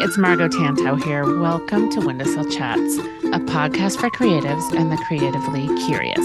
it's Margo Tantau here. Welcome to Windowsill Chats, a podcast for creatives and the creatively curious.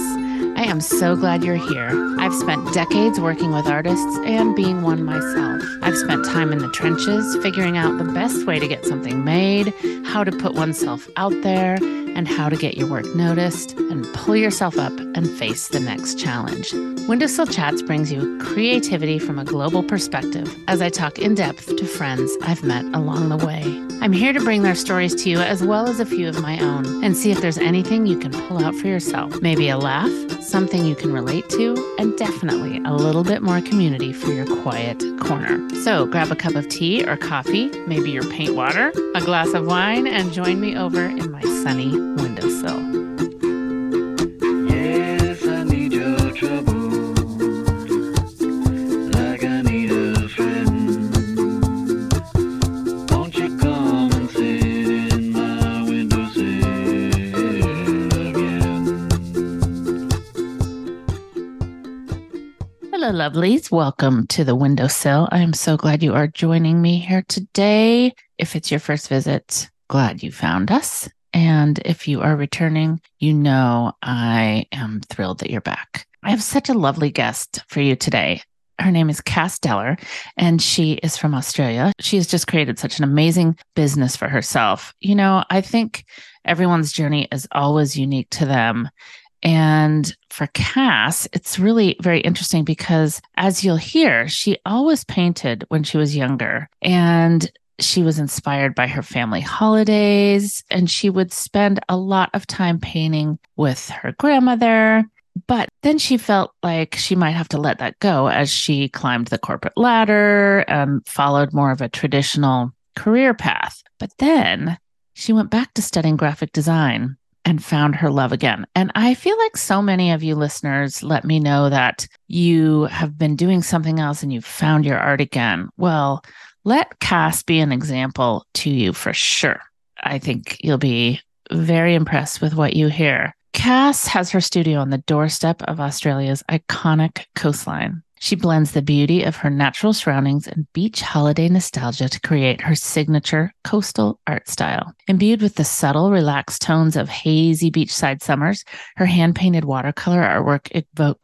I am so glad you're here. I've spent decades working with artists and being one myself. I've spent time in the trenches figuring out the best way to get something made, how to put oneself out there, and how to get your work noticed and pull yourself up and face the next challenge. Windowsill Chats brings you creativity from a global perspective as I talk in depth to friends I've met along the way. I'm here to bring their stories to you as well as a few of my own and see if there's anything you can pull out for yourself. Maybe a laugh, something you can relate to, and definitely a little bit more community for your quiet corner. So grab a cup of tea or coffee, maybe your paint water, a glass of wine, and join me over in my sunny windowsill. Lovelies. Welcome to the windowsill. I am so glad you are joining me here today. If it's your first visit, glad you found us. And if you are returning, you know I am thrilled that you're back. I have such a lovely guest for you today. Her name is Cass Deller, and she is from Australia. She has just created such an amazing business for herself. You know, I think everyone's journey is always unique to them. And for Cass, it's really very interesting because as you'll hear, she always painted when she was younger. And she was inspired by her family holidays and she would spend a lot of time painting with her grandmother. But then she felt like she might have to let that go as she climbed the corporate ladder and followed more of a traditional career path. But then she went back to studying graphic design and found her love again. And I feel like so many of you listeners let me know that you have been doing something else and you've found your art again. Well, let Cass be an example to you for sure. I think you'll be very impressed with what you hear. Cass has her studio on the doorstep of Australia's iconic coastline. She blends the beauty of her natural surroundings and beach holiday nostalgia to create her signature coastal art style. Imbued with the subtle, relaxed tones of hazy beachside summers, her hand painted watercolor artwork evoke,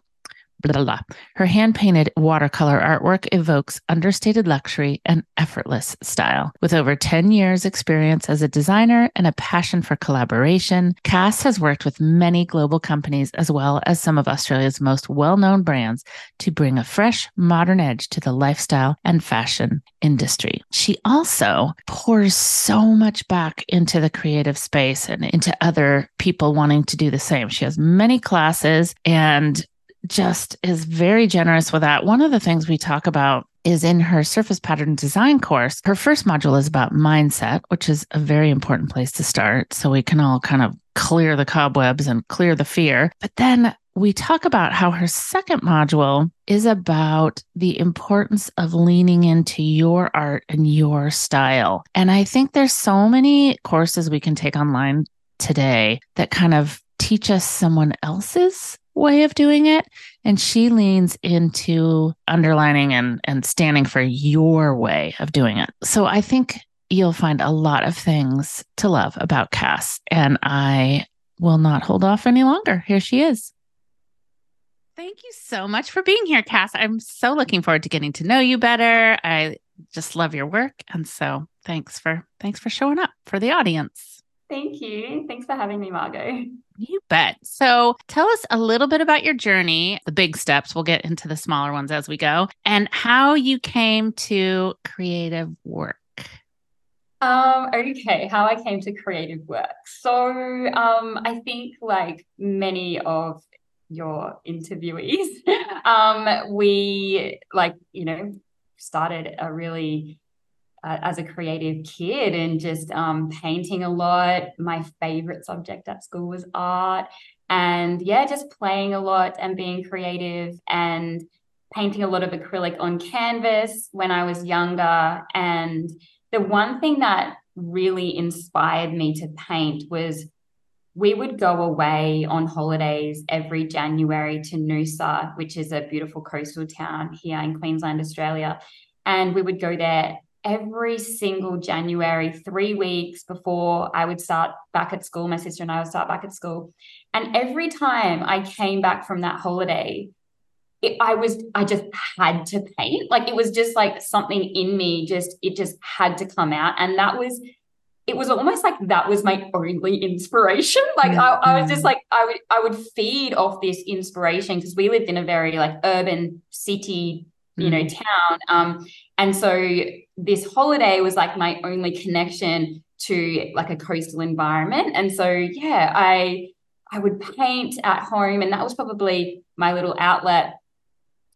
blah, blah. Her hand painted watercolor artwork evokes understated luxury and effortless style. With over 10 years' experience as a designer and a passion for collaboration, Cass has worked with many global companies as well as some of Australia's most well known brands to bring a fresh, modern edge to the lifestyle and fashion industry. She also pours so much back into the creative space and into other people wanting to do the same. She has many classes and just is very generous with that. One of the things we talk about is in her surface pattern design course. Her first module is about mindset, which is a very important place to start. So we can all kind of clear the cobwebs and clear the fear. But then we talk about how her second module is about the importance of leaning into your art and your style. And I think there's so many courses we can take online today that kind of teach us someone else's way of doing it. And she leans into underlining and and standing for your way of doing it. So i think you'll find a lot of things to love about cass and i will not hold off any longer. Here she is. Thank you so much for being here cass. I'm so looking forward to getting to know you better. I just love your work. And so thanks for thanks for showing up for the audience. Thank you. Thanks for having me, Margo. You bet. So tell us a little bit about your journey, the big steps. We'll get into the smaller ones as we go, and how you came to creative work. Um, okay, how I came to creative work. So um, I think like many of your interviewees, um, we like, you know, started a really uh, as a creative kid and just um, painting a lot. My favorite subject at school was art. And yeah, just playing a lot and being creative and painting a lot of acrylic on canvas when I was younger. And the one thing that really inspired me to paint was we would go away on holidays every January to Noosa, which is a beautiful coastal town here in Queensland, Australia. And we would go there every single January, three weeks before I would start back at school. My sister and I would start back at school. And every time I came back from that holiday, it, I was, I just had to paint. Like it was just like something in me, just, it just had to come out. And that was, it was almost like that was my only inspiration. Like. I, I was just mm-hmm. like, I would, I would feed off this inspiration because we lived in a very like urban city you know mm. town. Um and so this holiday was like my only connection to like a coastal environment. And so yeah i i would paint at home and that was probably my little outlet.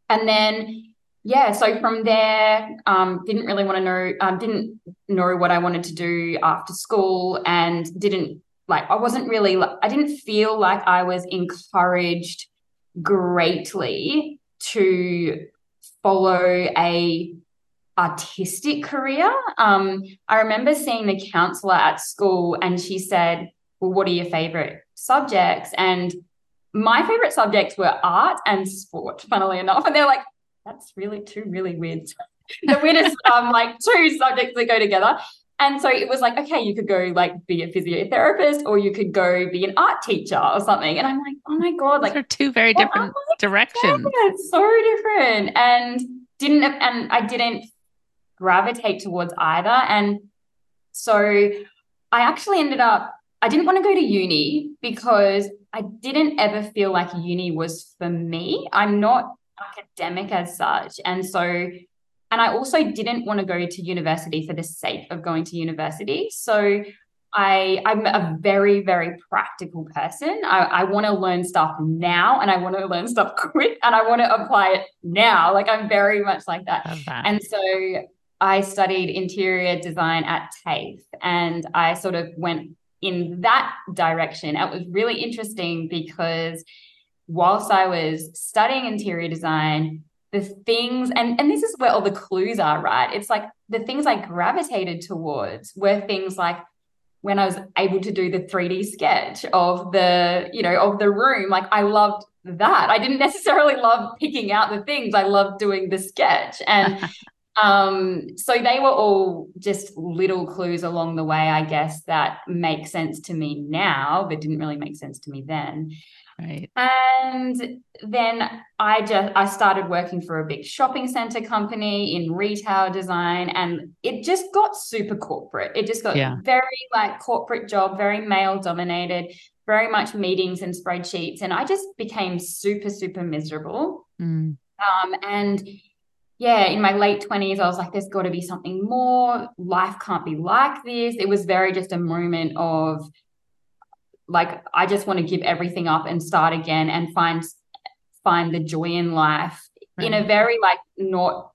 And then yeah so from there um didn't really want to know um didn't know what i wanted to do after school and didn't like i wasn't really i didn't feel like i was encouraged greatly to follow a artistic career. Um, I remember seeing the counselor at school and she said, Well, what are your favorite subjects? And my favorite subjects were art and sport, funnily enough. And they're like, that's really two really weird, the weirdest um, like two subjects that go together. And so it was like, okay, you could go like be a physiotherapist or you could go be an art teacher or something. And I'm like, oh my God, like Those are two very different directions. Yeah, so different. And didn't and I didn't gravitate towards either. And so I actually ended up I didn't want to go to uni because I didn't ever feel like uni was for me. I'm not academic as such. And so and I also didn't want to go to university for the sake of going to university. So I, I'm a very, very practical person. I, I want to learn stuff now and I want to learn stuff quick and I want to apply it now. Like I'm very much like that. that. And so I studied interior design at TAFE and I sort of went in that direction. It was really interesting because whilst I was studying interior design, the things and and this is where all the clues are right? It's like the things i gravitated towards were things like when i was able to do the 3d sketch of the you know of the room like i loved that. I didn't necessarily love picking out the things i loved doing the sketch. And um so they were all just little clues along the way i guess that make sense to me now but didn't really make sense to me then Right. And then I just I started working for a big shopping center company in retail design and it just got super corporate. It just got yeah. very like corporate job, very male dominated, very much meetings and spreadsheets and I just became super super miserable. Mm. Um and yeah, in my late 20s, I was like, there's got to be something more. Life can't be like this. It was very just a moment of like I just want to give everything up and start again and find find the joy in life right. in a very like not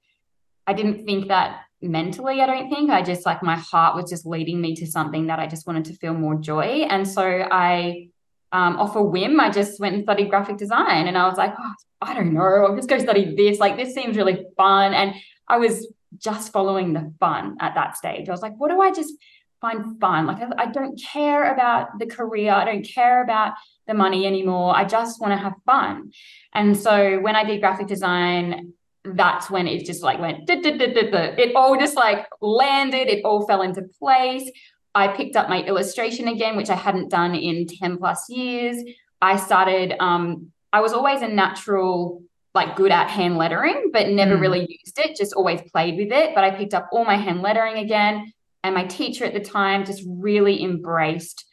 I didn't think that mentally I don't think. I just like my heart was just leading me to something that I just wanted to feel more joy. And so I um, off a whim I just went and studied graphic design and I was like oh, I don't know. I'll just go study this. Like this seems really fun. And I was just following the fun at that stage. I was like what do I just find fun. Like I, I don't care about the career. I don't care about the money anymore. I just want to have fun. And so when I did graphic design, that's when it just like went, it all just like landed, it all fell into place. I picked up my illustration again, which I hadn't done in 10 plus years. I started, um, I was always a natural, like good at hand lettering, but never mm. really used it, just always played with it. But I picked up all my hand lettering again. And my teacher at the time just really embraced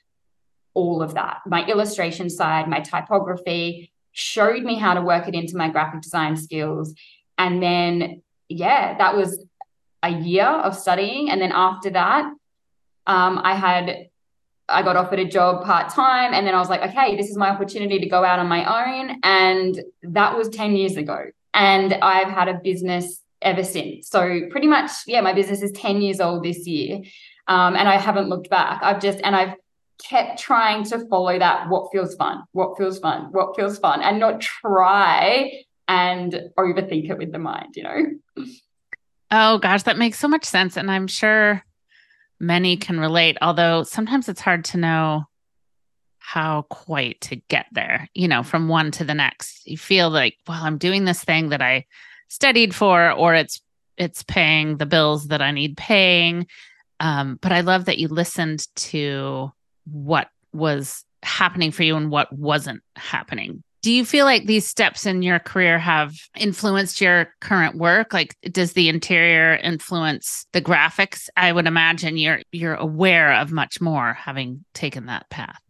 all of that my illustration side, my typography, showed me how to work it into my graphic design skills. And then, yeah, that was a year of studying. And then after that, um, I had I got offered a job part time, and then I was like, okay, this is my opportunity to go out on my own. And that was 10 years ago. And I've had a business ever since. So pretty much, yeah, my business is 10 years old this year. Um, and I haven't looked back. I've just, and I've kept trying to follow that what feels fun, what feels fun, what feels fun, and not try and overthink it with the mind, you know? Oh gosh, that makes so much sense. And I'm sure many can relate, although sometimes it's hard to know how quite to get there, you know, from one to the next. You feel like, well, I'm doing this thing that I studied for or it's it's paying the bills that I need paying. Um, but I love that you listened to what was happening for you and what wasn't happening. Do you feel like these steps in your career have influenced your current work? Like does the interior influence the graphics? I would imagine you're you're aware of much more having taken that path.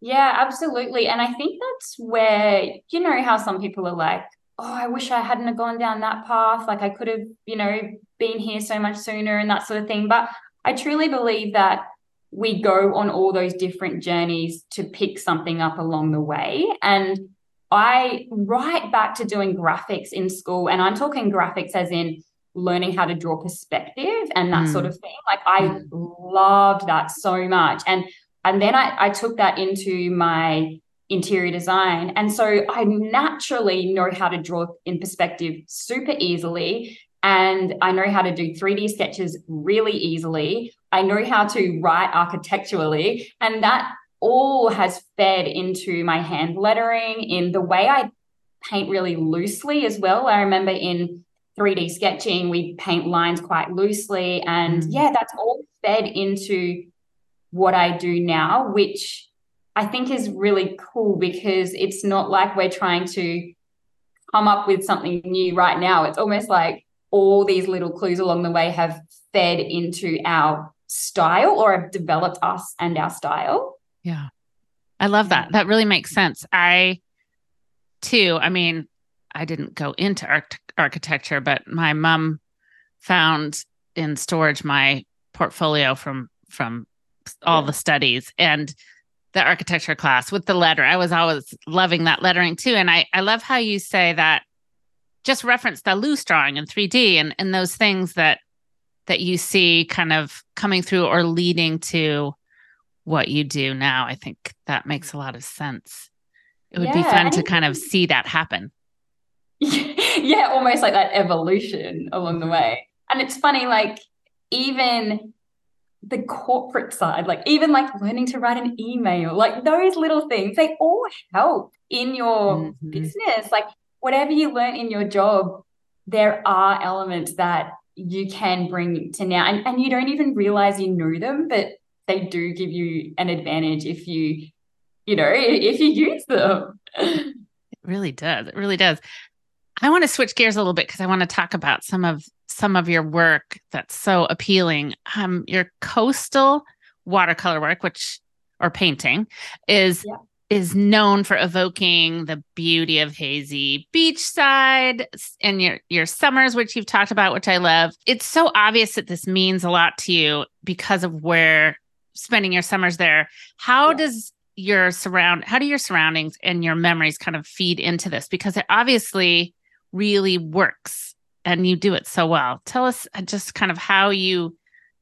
Yeah, absolutely. And I think that's where, you know, how some people are like, oh, I wish I hadn't have gone down that path. Like I could have, you know, been here so much sooner and that sort of thing. But I truly believe that we go on all those different journeys to pick something up along the way. And I right back to doing graphics in school, and I'm talking graphics as in learning how to draw perspective and that mm. sort of thing. Like I mm. loved that so much. And and then I, I took that into my interior design. And so I naturally know how to draw in perspective super easily. And I know how to do 3D sketches really easily. I know how to write architecturally. And that all has fed into my hand lettering in the way I paint really loosely as well. I remember in 3D sketching, we paint lines quite loosely. And mm. yeah, that's all fed into what I do now, which I think is really cool because it's not like we're trying to come up with something new right now. It's almost like all these little clues along the way have fed into our style or have developed us and our style. Yeah. I love that. That really makes sense. I too, I mean, I didn't go into arch- architecture, but my mom found in storage my portfolio from from all yeah. the studies and the architecture class with the letter. I was always loving that lettering too. And I, I love how you say that just reference the loose drawing in 3D and, and those things that that you see kind of coming through or leading to what you do now. I think that makes a lot of sense. It would yeah, be fun to kind of see that happen. yeah, almost like that evolution along the way. And it's funny, like, even the corporate side, like even like learning to write an email, like those little things, they all help in your mm-hmm. business. Like whatever you learn in your job, there are elements that you can bring to now. And, and you don't even realize you know them, but they do give you an advantage if you, you know, if you use them. It really does. It really does. I want to switch gears a little bit because I want to talk about some of some of your work that's so appealing. Um, your coastal watercolor work, which or painting, is yeah. is known for evoking the beauty of hazy beachside and your your summers, which you've talked about, which I love. It's so obvious that this means a lot to you because of where spending your summers there. How yeah. does your surround how do your surroundings and your memories kind of feed into this because it obviously really works and you do it so well. Tell us uh, just kind of how you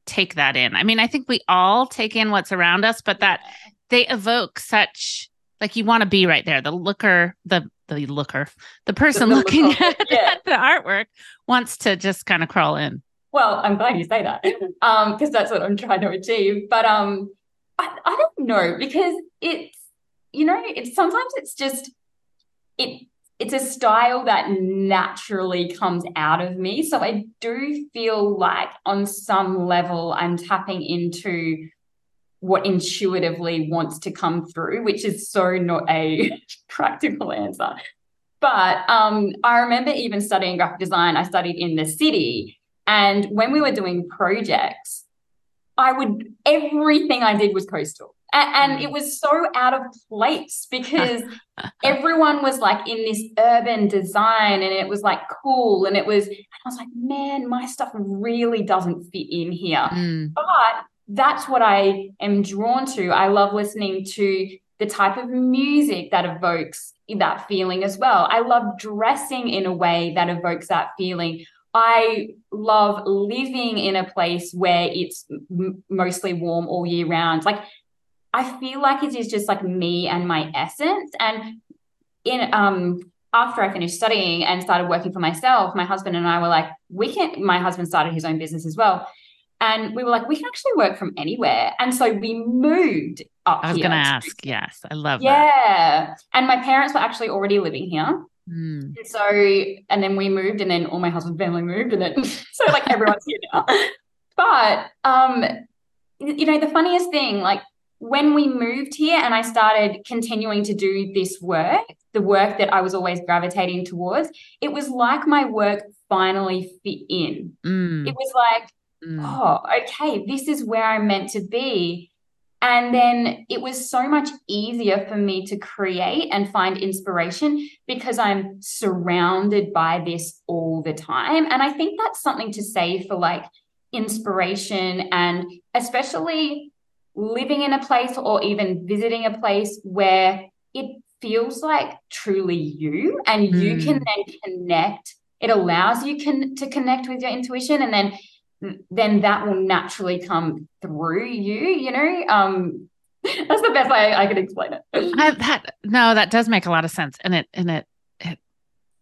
take that in. I mean, I think we all take in what's around us, but that they evoke such like you want to be right there. The looker, the the looker, the person the, looking at, yeah. the artwork wants to just kind of crawl in. Well, I'm glad you say that um, because that's what I'm trying to achieve. But um, I, I don't know because it's you know it's sometimes it's just it it's a style that naturally comes out of me. So I do feel like on some level I'm tapping into what intuitively wants to come through, which is so not a practical answer. But um, I remember even studying graphic design, I studied in the city. And when we were doing projects, I would, everything I did was coastal and, and it mm. was so out of place because everyone was like in this urban design and it was like cool and it was and I was like man my stuff really doesn't fit in here mm. but that's what I am drawn to I love listening to the type of music that evokes that feeling as well I love dressing in a way that evokes that feeling I love living in a place where it's m- mostly warm all year round. Like I feel like it is just like me and my essence. And in um after I finished studying and started working for myself, my husband and I were like, we can my husband started his own business as well. And we were like, we can actually work from anywhere. And so we moved up. I was going to ask. Yes. I love yeah. that. Yeah. And my parents were actually already living here. Mm. So, and then we moved, and then all my husband's family moved, and then so like everyone's here now. But um, you know, the funniest thing, like when we moved here and I started continuing to do this work, the work that I was always gravitating towards, it was like my work finally fit in. Mm. It was like, mm. oh, okay, this is where I'm meant to be. And then it was so much easier for me to create and find inspiration because I'm surrounded by this all the time. And I think that's something to say for like inspiration and especially living in a place or even visiting a place where it feels like truly you and mm. you can hmm. then connect it allows you can to connect with your intuition and then then that will naturally come through you you know um that's the best way I could explain it. I, that no, that does make a lot of sense, and it and it it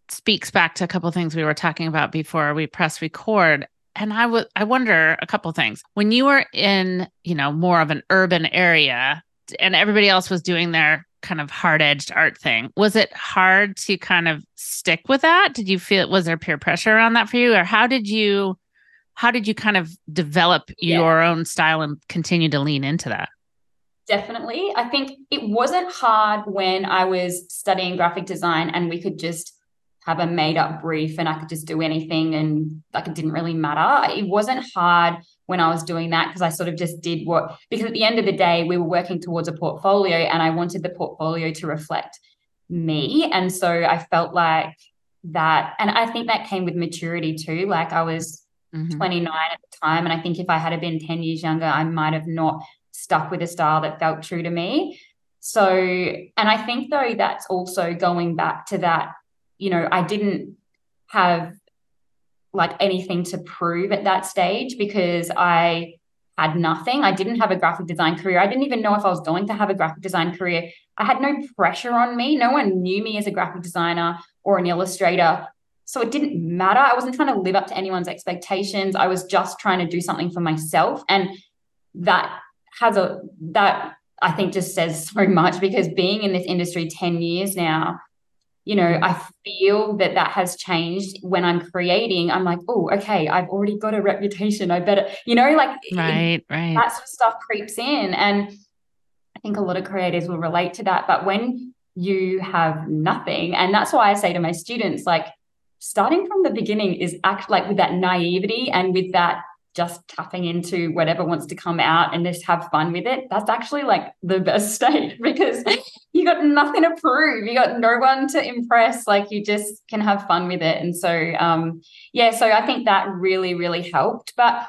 speaks back to a couple things we were talking about before we press record and I would I wonder a couple things. When you were in, you know, more of an urban area and everybody else was doing their kind of hard-edged art thing, was it hard to kind of stick with that? Did you feel was there peer pressure around that for you or how did you how did you kind of develop yeah. your own style and continue to lean into that? Definitely. I think it wasn't hard when I was studying graphic design and we could just have a made up brief and I could just do anything and like it didn't really matter. It wasn't hard when I was doing that because I sort of just did what, because at the end of the day, we were working towards a portfolio and I wanted the portfolio to reflect me. And so I felt like that, and I think that came with maturity too. Like I was mm-hmm. 29 at the time. And I think if I had been 10 years younger, I might have not stuck with a style that felt true to me. So, and I think though that's also going back to that you know, I didn't have like anything to prove at that stage because I had nothing. I didn't have a graphic design career. I didn't even know if I was going to have a graphic design career. I had no pressure on me. No one knew me as a graphic designer or an illustrator. So it didn't matter. I wasn't trying to live up to anyone's expectations. I was just trying to do something for myself. And that has a, that I think just says so much because being in this industry 10 years now, you know i feel that that has changed when i'm creating. I'm like oh okay i've already got a reputation. I better you know like right it, right. that sort of stuff creeps in. And i think a lot of creators will relate to that. But when you have nothing and that's why i say to my students like starting from the beginning is act like with that naivety and with that just tapping into whatever wants to come out and just have fun with it, that's actually like the best state because you got nothing to prove. You got no one to impress. Like you just can have fun with it. And so, um, yeah, so I think that really, really helped. But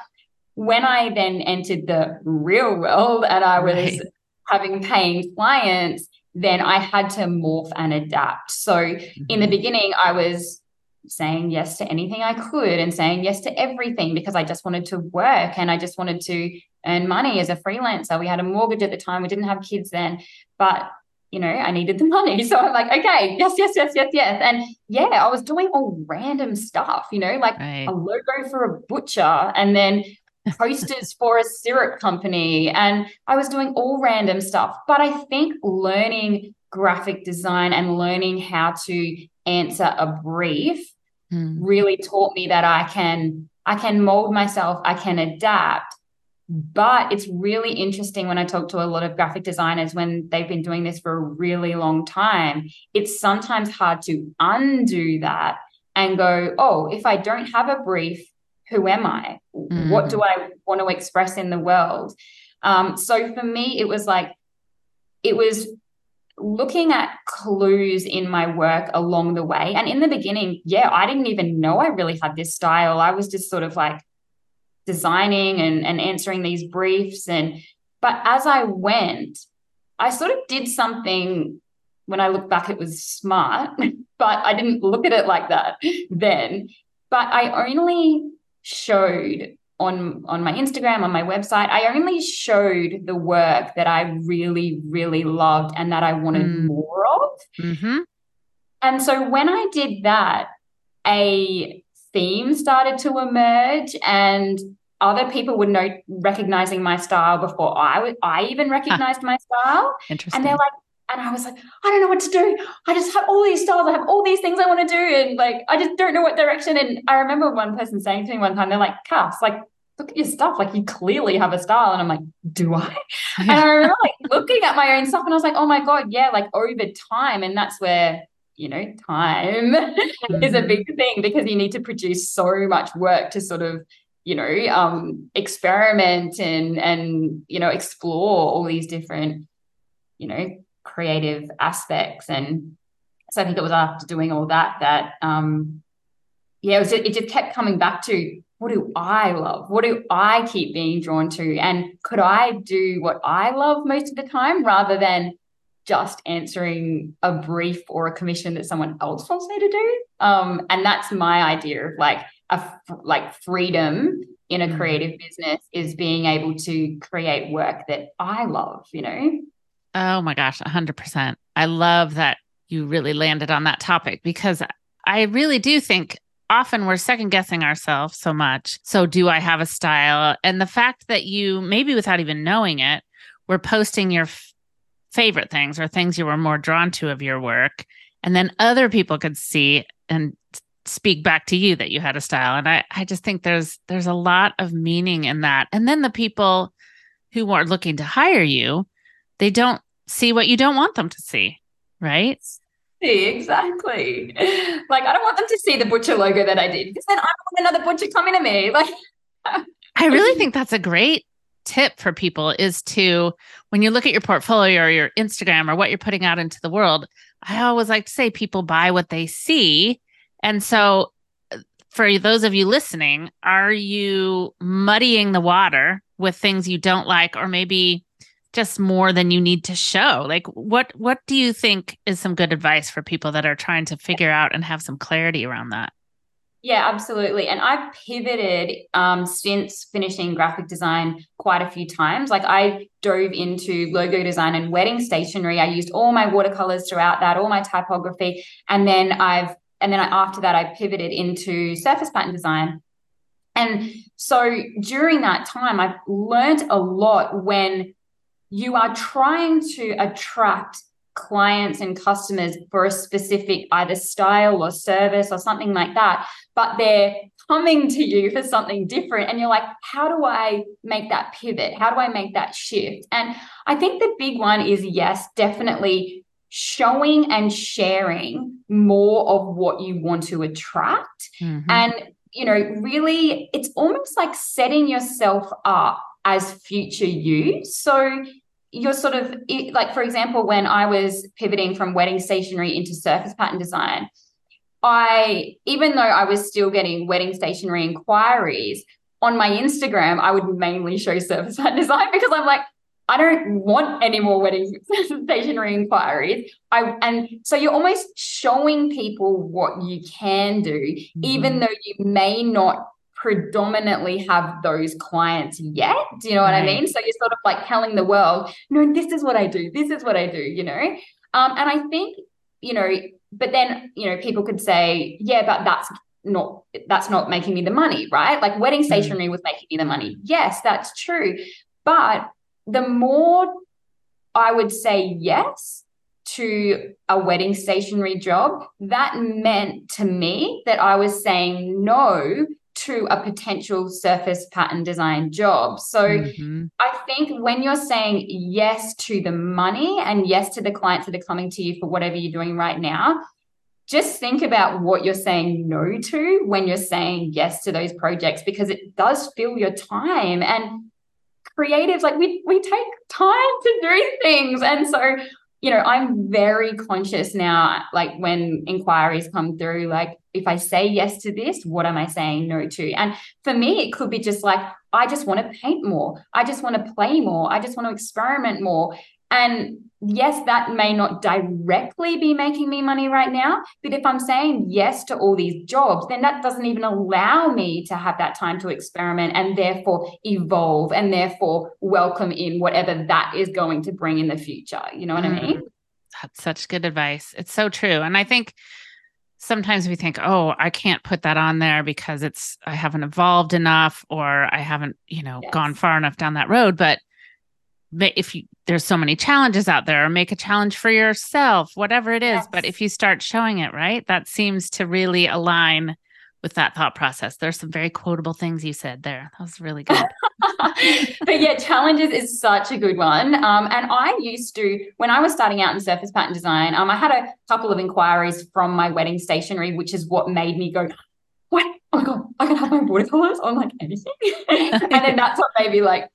when I then entered the real world and I was right. having paying clients, then I had to morph and adapt. So mm-hmm. in the mm-hmm. beginning, I was saying yes to anything I could and saying yes to everything because I just wanted to work and I just wanted to earn money as a freelancer. We had a mortgage at the time, we didn't have kids then, but you know, I needed the money. So I'm like, okay, yes, yes, yes, yes, yes. And yeah, I was doing all random stuff, you know, like right. a logo for a butcher and then posters for a syrup company. And I was doing all random stuff. But I think learning graphic design and learning how to answer a brief mm. really taught me that I can I can mold myself, I can adapt. But it's really interesting when I talk to a lot of graphic designers when they've been doing this for a really long time. It's sometimes hard to undo that and go, oh, if I don't have a brief, who am I? Mm. What do I want to express in the world? Um, so for me, it was like, it was looking at clues in my work along the way. And in the beginning, yeah, I didn't even know I really had this style. I was just sort of like designing and, and answering these briefs. And but as I went, I sort of did something when I look back, it was smart, but I didn't look at it like that then. But I only showed on on my Instagram, on my website, I only showed the work that I really, really loved and that I wanted mm. more of. Mm-hmm. And so when I did that, a theme started to emerge, and other people were know recognizing my style before I would I even recognized my style. Interesting. And they're like, and I was like, I don't know what to do. I just have all these styles. I have all these things I want to do. And like, I just don't know what direction. And I remember one person saying to me one time, they're like, Cass, like, look at your stuff. Like, you clearly have a style. And I'm like, do I? and I remember like looking at my own stuff and I was like, oh my God, yeah, like over time. And that's where, you know, time mm-hmm. is a mm-hmm. big thing because you need to produce so much work to sort of you know um experiment and and you know explore all these different you know creative aspects. And so I think it was after doing all that that um yeah, it was it just kept coming back to what do I love? What do I keep being drawn to? And could I do what I love most of the time rather than just answering a brief or a commission that someone else wants me to do? Um, and that's my idea of like a like freedom in a mm. creative business is being able to create work that I love, you know? Oh my gosh, 100%. I love that you really landed on that topic because I really do think often we're second guessing ourselves so much. So, do I have a style? And the fact that you, maybe without even knowing it, were posting your f- favorite things or things you were more drawn to of your work. And then other people could see and speak back to you that you had a style. And I, I just think there's there's a lot of meaning in that. And then the people who are looking to hire you, they don't see what you don't want them to see, right? Exactly. Like I don't want them to see the butcher logo that I did because then I want another butcher coming to me. Like I really think that's a great tip for people is to when you look at your portfolio or your Instagram or what you're putting out into the world, I always like to say people buy what they see. And so uh, for those of you listening, are you muddying the water with things you don't like or maybe just more than you need to show. Like what what do you think is some good advice for people that are trying to figure out and have some clarity around that? Yeah absolutely. And i've pivoted um, since finishing graphic design quite a few times. Like i dove into logo design and wedding stationery. I used all my watercolors throughout that all my typography. And then i've and then after that i pivoted into surface pattern design. And so during that time i've learned a lot when you are trying to attract clients and customers for a specific either style or service or something like that, but they're coming to you for something different. And you're like, how do I make that pivot? How do I make that shift? And I think the big one is yes, definitely showing and sharing more of what you want to attract. Mm-hmm. And, you know, really, it's almost like setting yourself up as future you. So you're sort of like, for example, when I was pivoting from wedding stationery into surface pattern design, I, even though I was still getting wedding stationery inquiries on my Instagram, I would mainly show surface pattern design because I'm like, I don't want any more wedding stationery inquiries. I and so you're almost showing people what you can do, mm-hmm. even though you may not predominantly have those clients yet. Do you know what right. I mean? So you're sort of like telling the world, no, this is what I do. This is what I do, you know? Um, and I think, you know, but then, you know, people could say, yeah, but that's not that's not making me the money, right? Like wedding mm. stationery mm. was making me the money. Yes, that's true. But the more I would say yes to a wedding stationery job, that meant to me that I was saying no to a potential surface pattern design job. So mm-hmm. I think when you're saying yes to the money and yes to the clients that are coming to you for whatever you're doing right now, just think about what you're saying no to when you're saying yes to those projects because it does fill your time and creatives like we we take time to do things and so you know i'm very conscious now like when inquiries come through like if I say yes to this, what am I saying no to? And for me, it could be just like, I just want to paint more. I just want to play more. I just want to experiment more. And yes, that may not directly be making me money right now. But if I'm saying yes to all these jobs, then that doesn't even allow me to have that time to experiment and therefore evolve and therefore welcome in whatever that is going to bring in the future. You know what mm. I mean? That's such good advice. It's so true. And I think sometimes we think, oh, I can't put that on there because it's I haven't evolved enough or I haven't, you know, yes. gone far enough down that road. But if you there's so many challenges out there or make a challenge for yourself whatever it is Yes. but if you start showing it right that seems to really align with that thought process there's some very quotable things you said there that was really good but yeah, challenges is such a good one. Um, and I used to, when I was starting out in surface pattern design, um, I had a couple of inquiries from my wedding stationery, which is what made me go, what? Oh my God, I can have my watercolors on like anything. and then that's what made me like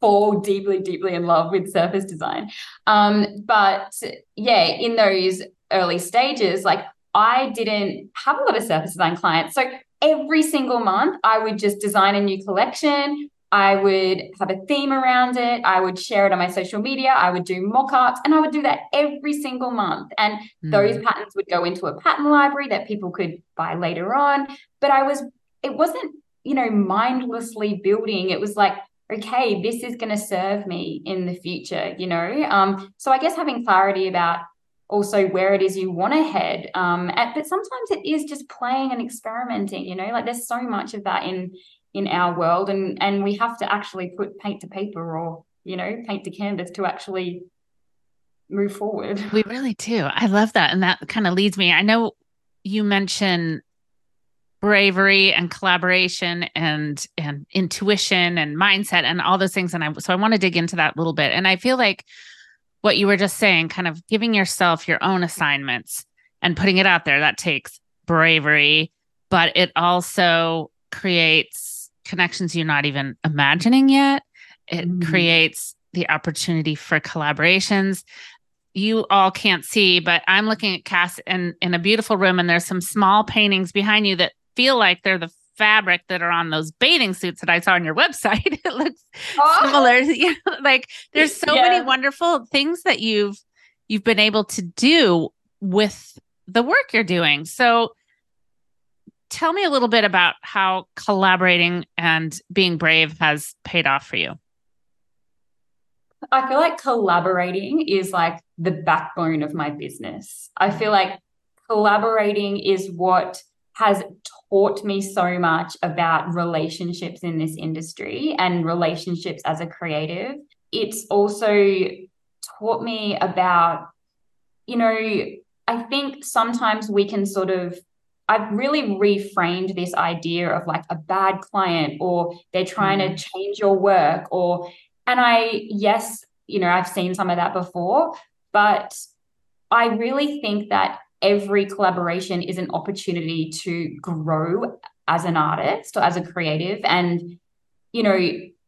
fall deeply, deeply in love with surface design. Um, but yeah, in those early stages, like I didn't have a lot of surface design clients. So every single month, I would just design a new collection. I would have a theme around it. I would share it on my social media. I would do mock ups and I would do that every single month. And those Mm. patterns would go into a pattern library that people could buy later on. But I was, it wasn't, you know, mindlessly building. It was like, okay, this is going to serve me in the future, you know? Um, so I guess having clarity about also where it is you want to head. Um, and, but sometimes it is just playing and experimenting, you know, like there's so much of that in in our world and and we have to actually put paint to paper or, you know, paint to canvas to actually move forward. we really do i love that and that kind of leads me i know you mentioned bravery and collaboration and and intuition and mindset and all those things and i so i want to dig into that a little bit and i feel like what you were just saying kind of giving yourself your own assignments and putting it out there. That takes bravery but it also creates connections you're not even imagining yet. It Mhm. creates the opportunity for collaborations. You all can't see, but I'm looking at Cass in, in a beautiful room, and there's some small paintings behind you that feel like they're the fabric that are on those bathing suits that I saw on your website. it looks Oh, similar. Yeah, like there's so Yeah. many wonderful things that you've you've been able to do with the work you're doing. So tell me a little bit about how collaborating and being brave has paid off for you. I feel like collaborating is like the backbone of my business. I feel like collaborating is what has taught me so much about relationships in this industry and relationships as a creative. It's also taught me about, you know, I think sometimes we can sort of I've really reframed this idea of like a bad client or they're trying to mm. change your work or and I yes, you know, I've seen some of that before, but I really think that every collaboration is an opportunity to grow as an artist or as a creative and you know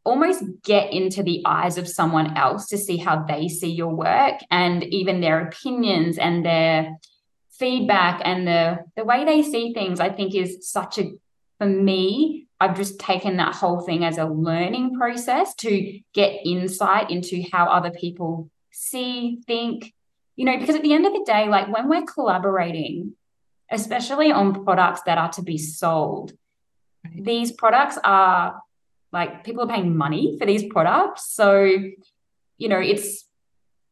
almost get into the eyes of someone else to see how they see your work and even their opinions and their feedback and the the way they see things i think is such a for me i've just taken that whole thing as a learning process to get insight into how other people see think you know because at the end of the day like when we're collaborating especially on products that are to be sold Right. these products are like people are paying money for these products so you know it's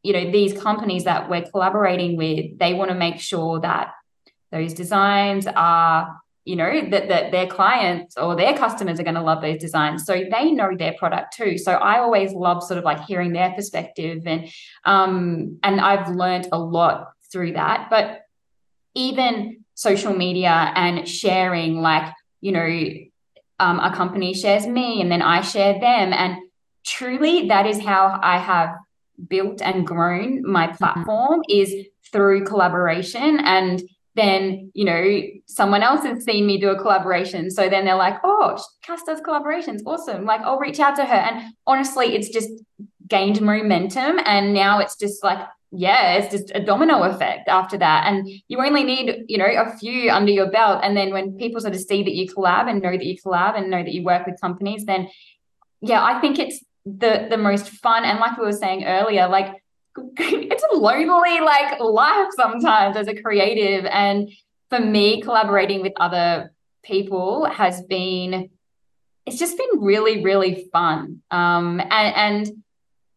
you know these companies that we're collaborating with they want to make sure that those designs are you know that, that their clients or their customers are going to love those designs. So they know their product too. So i always love sort of like hearing their perspective and um and i've learned a lot through that. But even social media and sharing like you know um, a company shares me and then i share them. And truly that is how i have built and grown my platform is through collaboration and then you know someone else has seen me do a collaboration. So then they're like oh Cass does collaborations. Awesome. Like i'll reach out to her. And honestly it's just gained momentum. And now it's just like yeah it's just a domino effect after that. And you only need you know a few under your belt. And then when people sort of see that you collab and know that you collab and know that you work with companies then yeah i think it's the the most fun. And like we were saying earlier like it's a lonely like life sometimes as a creative. And for me collaborating with other people has been it's just been really really fun. Um and and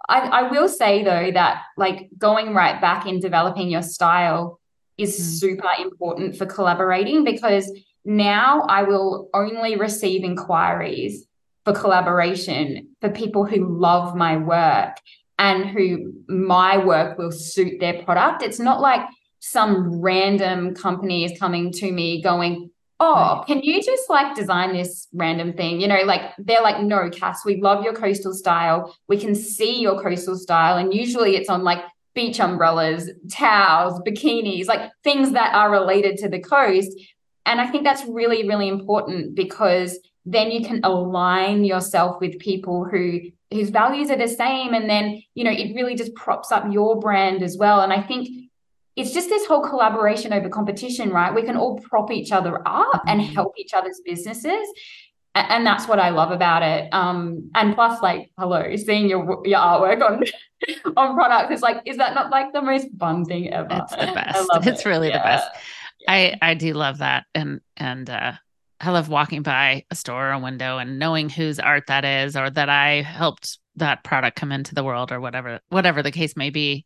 I, I will say though that like going right back in developing your style is Mm. super important for collaborating because now I will only receive inquiries for collaboration for people who love my work and who my work will suit their product. It's not like some random company is coming to me going, Oh, can you just like design this random thing? You know, like they're like, no, Cass, we love your coastal style. We can see your coastal style. And usually it's on like beach umbrellas, towels, bikinis, like things that are related to the coast. And I think that's really, really important because then you can align yourself with people who whose values are the same. And then, you know, it really just props up your brand as well. And I think it's just this whole collaboration over competition, right? We can all prop each other up and mm-hmm. help each other's businesses. And that's what I love about it. Um, and plus, like, hello, seeing your your artwork on on products is like, is that not like the most fun thing ever? It's the best. It's it. really yeah. the best. Yeah. I I do love that, and and uh, I love walking by a store or a window and knowing whose art that is, or that I helped that product come into the world, or whatever whatever the case may be.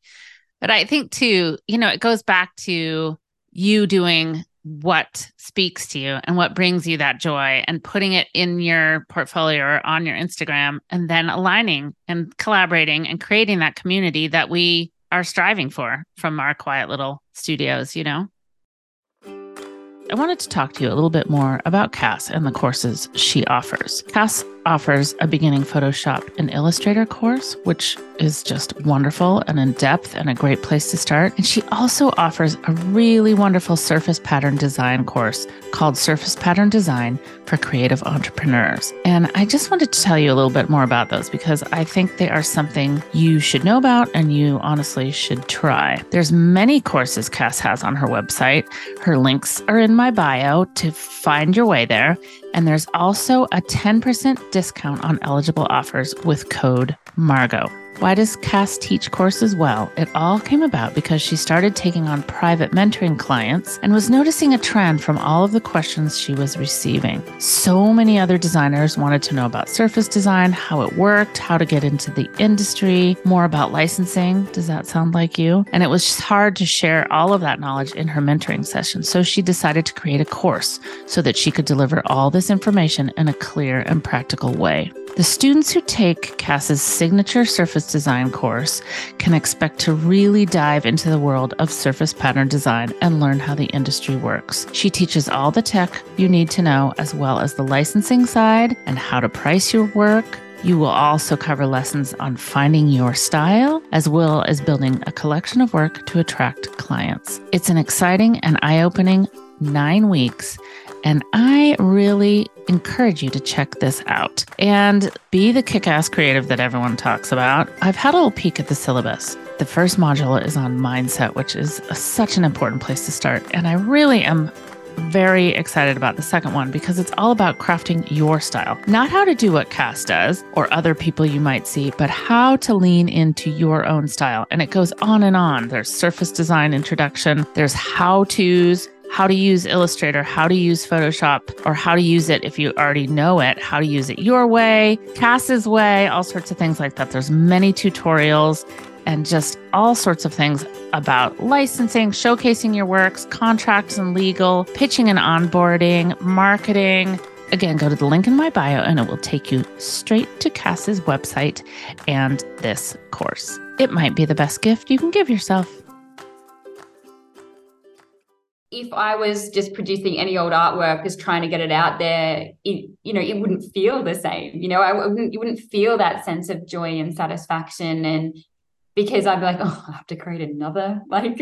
But I think too, you know, it goes back to you doing what speaks to you and what brings you that joy and putting it in your portfolio or on your Instagram and then aligning and collaborating and creating that community that we are striving for from our quiet little studios, you know? I wanted to talk to you a little bit more about Cass and the courses she offers. Cass offers a beginning Photoshop and Illustrator course, which is just wonderful and in depth and a great place to start. And she also offers a really wonderful surface pattern design course called Surface Pattern Design for Creative Entrepreneurs. And I just wanted to tell you a little bit more about those because I think they are something you should know about and you honestly should try. There's many courses Cass has on her website. Her links are in my bio to find your way there. And there's also a 10% discount on eligible offers with code Margo. Why does Cass teach courses? Well, it all came about because she started taking on private mentoring clients and was noticing a trend from all of the questions she was receiving. So many other designers wanted to know about surface design, how it worked, how to get into the industry, more about licensing. Does that sound like you? And it was hard to share all of that knowledge in her mentoring session. So she decided to create a course so that she could deliver all this information in a clear and practical way. The students who take Cass's signature surface design course can expect to really dive into the world of surface pattern design and learn how the industry works. She teaches all the tech you need to know, as well as the licensing side and how to price your work. You will also cover lessons on finding your style, as well as building a collection of work to attract clients. It's an exciting and eye opening nine weeks and I really encourage you to check this out and be the kick ass creative that everyone talks about. I've had a little peek at the syllabus. The first module is on mindset, which is a, such an important place to start. And I really am very excited about the second one because it's all about crafting your style. Not how to do what Cass does or other people you might see, but how to lean into your own style. And it goes on and on. There's surface design introduction, there's how to's, how to use Illustrator, how to use Photoshop, or how to use it if you already know it, how to use it your way, Cass's way, all sorts of things like that. There's many tutorials and just all sorts of things about licensing, showcasing your works, contracts and legal, pitching and onboarding, marketing. Again, go to the link in my bio and it will take you straight to Cass's website and this course. It might be the best gift you can give yourself if I was just producing any old artwork, just trying to get it out there, it, you know, it wouldn't feel the same. You know, I wouldn't, you wouldn't feel that sense of joy and satisfaction. And because I'd be like, oh, I have to create another, like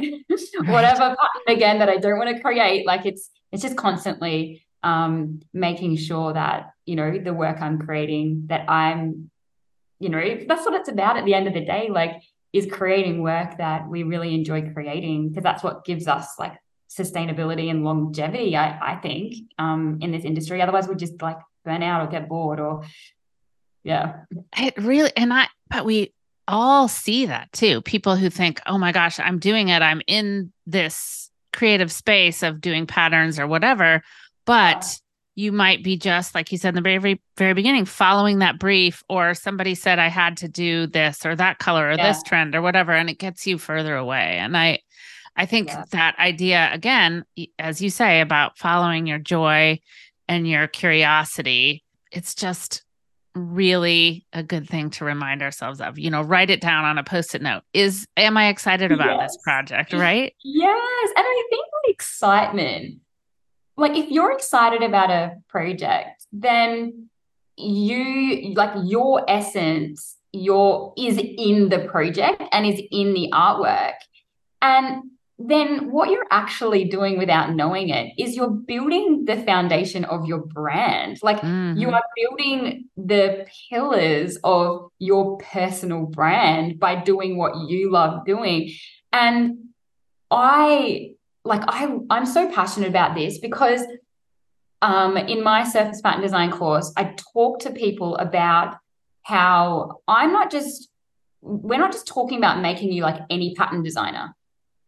whatever again that I don't want to create. Like it's, it's just constantly um, making sure that, you know, the work I'm creating, that I'm, you know, that's what it's about at the end of the day. Like, is creating work that we really enjoy creating because that's what gives us like sustainability and longevity, I, I think, um, in this industry. Otherwise, we just like burn out or get bored or, yeah. It really, and I, but we all see that too. People who think, oh my gosh, I'm doing it. I'm in this creative space of doing patterns or whatever. But, yeah you might be just like you said in the very very beginning following that brief or somebody said i had to do this or that color or yeah. this trend or whatever and it gets you further away and i I think yeah. that idea, again, as you say, about following your joy and your curiosity, it's just, really a good thing to remind ourselves of. You know, write it down on a post-it note. Is am I excited about yes. this project, right? Yes. And I think the excitement, like if you're excited about a project, then you like your essence your is in the project and is in the artwork. And then what you're actually doing without knowing it is you're building the foundation of your brand. Like mm-hmm. you are building the pillars of your personal brand by doing what you love doing. And I like I I'm so passionate about this because um, in my surface pattern design course, I talk to people about how I'm not just we're not just talking about making you like any pattern designer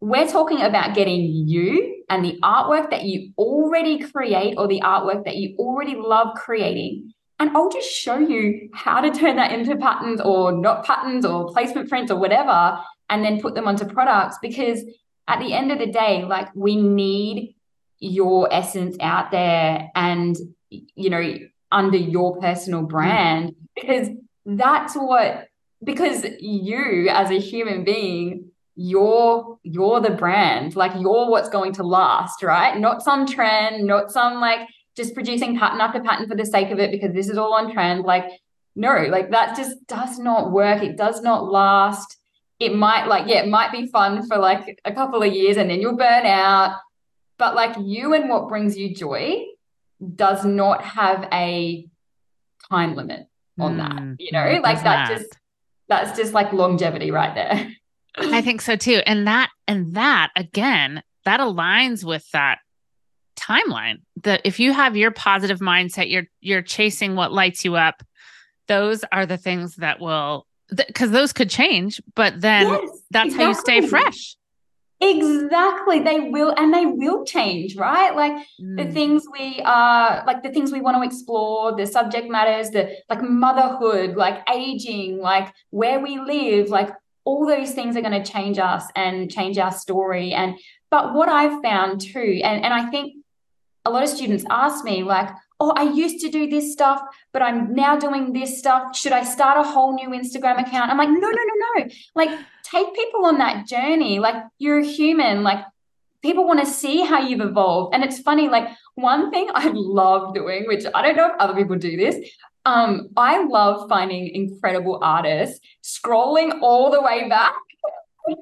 we're talking about getting you and the artwork that you already create or the artwork that you already love creating. And I'll just show you how to turn that into patterns or not patterns or placement prints or whatever, and then put them onto products. Because at the end of the day, like we need your essence out there and, you know, under your personal mm. brand, because that's what, because you as a human being you're you're the brand. Like you're what's going to last right? Not some trend not some like just producing pattern after pattern for the sake of it because this is all on trend. Like no like that just does not work. It does not last. It might like yeah it might be fun for like a couple of years and then you'll burn out. But like you and what brings you joy does not have a time limit on mm, that you know? like that just that's just like longevity right there I think so too. And that and that again, that aligns with that timeline. That if you have your positive mindset, you're you're chasing what lights you up. Those are the things that will because th- those could change, but then yes, that's exactly. how you stay fresh. Exactly. They will, and they will change, right? Like mm. the things we are, like the things we want to explore, the subject matters, the like motherhood, like aging, like where we live, like all those things are going to change us and change our story. And but what I've found too, and, and I think a lot of students ask me, like, oh, I used to do this stuff, but I'm now doing this stuff. Should I start a whole new Instagram account? I'm like, no, no, no, no. Like, take people on that journey. Like, you're a human. Like, people want to see how you've evolved. And it's funny, like, one thing I love doing, which I don't know if other people do this, um, I love finding incredible artists, scrolling all the way back.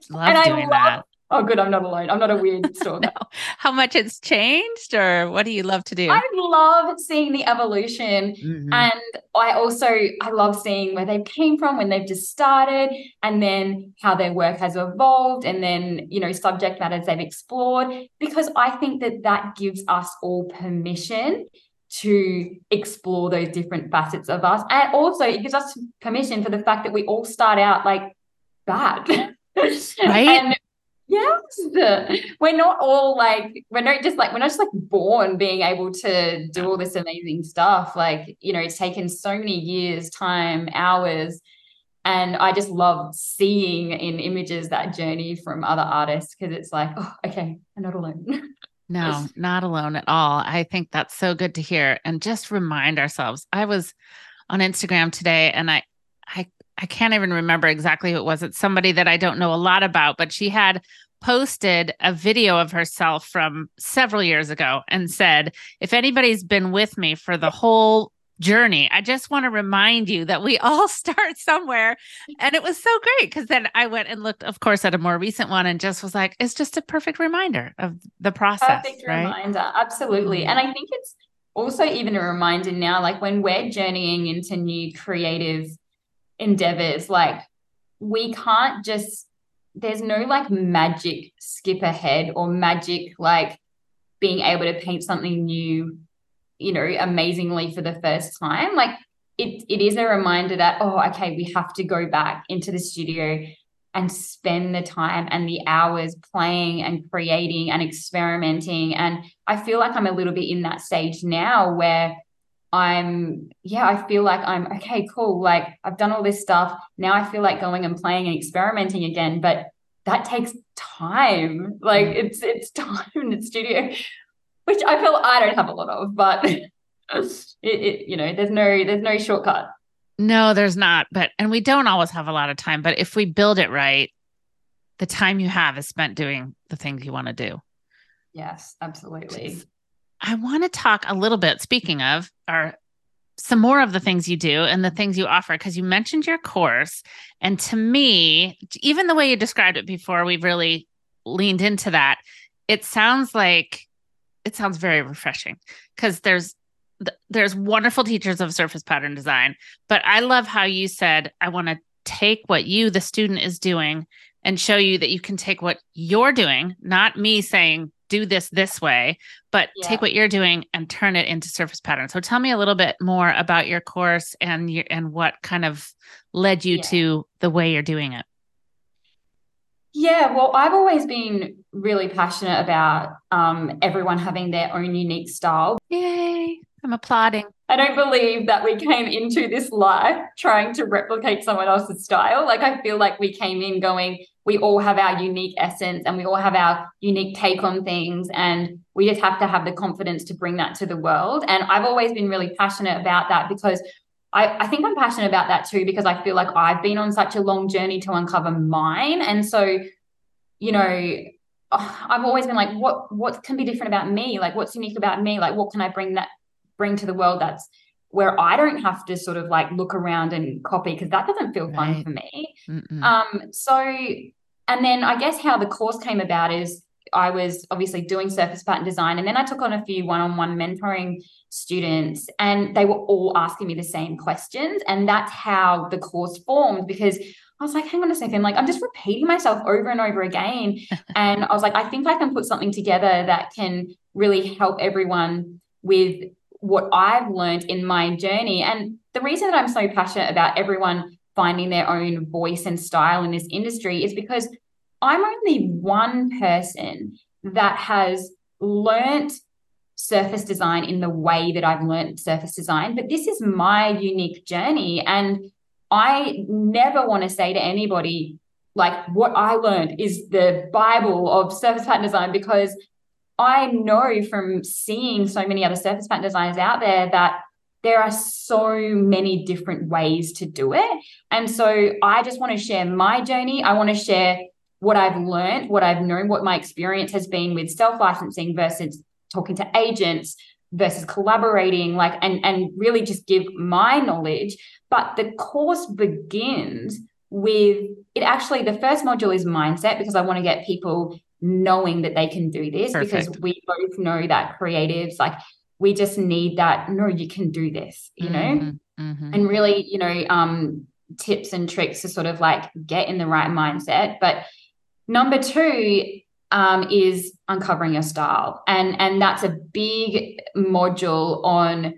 Love and doing I love, that. Oh, good. I'm not alone. I'm not a weird stalker. no. How much it's changed, or what do you love to do? I love seeing the evolution, mm-hmm. and I also I love seeing where they came from when they've just started, and then how their work has evolved, and then you know subject matters they've explored. Because I think that that gives us all permission to explore those different facets of us. And also, it gives us permission for the fact that we all start out like bad. right. And yes, we're not all like, we're not just like, we're not just like born being able to do all this amazing stuff. Like, you know, it's taken so many years, time, hours. And I just love seeing in images that journey from other artists because it's like, oh, okay, I'm not alone. No, not alone at all. I think that's so good to hear. And just remind ourselves. I was on Instagram today and I I I can't even remember exactly who it was. It's somebody that I don't know a lot about, but she had posted a video of herself from several years ago and said, if anybody's been with me for the whole journey. I just want to remind you that we all start somewhere. And it was so great because then I went and looked, of course, at a more recent one and just was like, it's just a perfect reminder of the process. Perfect right? reminder. Absolutely. And I think it's also even a reminder now, like when we're journeying into new creative endeavors, like we can't just, there's no like magic skip ahead or magic like being able to paint something new you know, amazingly for the first time. Like it, it is a reminder that, oh, okay, we have to go back into the studio and spend the time and the hours playing and creating and experimenting. And I feel like I'm a little bit in that stage now where I'm, yeah, I feel like I'm okay, cool. Like I've done all this stuff. Now I feel like going and playing and experimenting again. But that takes time. Like mm. it's it's time in the studio which I feel I don't have a lot of, but it, it, you know, there's no there's no shortcut. No, there's not. But, and we don't always have a lot of time. But if we build it right, the time you have is spent doing the things you want to do. Yes, absolutely. I want to talk a little bit, speaking of, our some more of the things you do and the things you offer because you mentioned your course and to me even the way you described it before we've really leaned into that it sounds like it sounds very refreshing because there's there's wonderful teachers of surface pattern design but i love how you said i want to take what you the student is doing and show you that you can take what you're doing not me saying do this this way, but yeah. take what you're doing and turn it into surface pattern So tell me a little bit more about your course and your, and what kind of led you yeah. to the way you're doing it. Yeah, well, I've always been really passionate about um, everyone having their own unique style. Yay! I'm applauding. I don't believe that we came into this life trying to replicate someone else's style. Like, I feel like we came in going, we all have our unique essence and we all have our unique take on things. And we just have to have the confidence to bring that to the world. And I've always been really passionate about that because I, I think I'm passionate about that too, because I feel like I've been on such a long journey to uncover mine. And so, you know, I've always been like, what what can be different about me? Like what's unique about me? Like what can I bring that bring to the world that's where I don't have to sort of like look around and copy because that doesn't feel fun right. for me. Mm-mm. Um, so, and then I guess how the course came about is I was obviously doing surface pattern design, and then I took on a few one-on-one mentoring students, and they were all asking me the same questions, and that's how the course formed because. I was like, hang on a second, like I'm just repeating myself over and over again. and I was like, I think I can put something together that can really help everyone with what I've learned in my journey. And the reason that I'm so passionate about everyone finding their own voice and style in this industry is because I'm only one person that has learnt surface design in the way that I've learned surface design, but this is my unique journey. And I never want to say to anybody, like, what I learned is the Bible of surface pattern design because I know from seeing so many other surface pattern designers out there that there are so many different ways to do it. And so I just want to share my journey. I want to share what I've learned, what I've known, what my experience has been with self-licensing versus talking to agents versus collaborating like and and really just give my knowledge but the course begins with it actually the first module is mindset because I want to get people knowing that they can do this Perfect. because we both know that creatives like we just need that no you can do this you know mm-hmm, mm-hmm. and really you know um tips and tricks to sort of like get in the right mindset but number two um, is uncovering your style. And and that's a big module on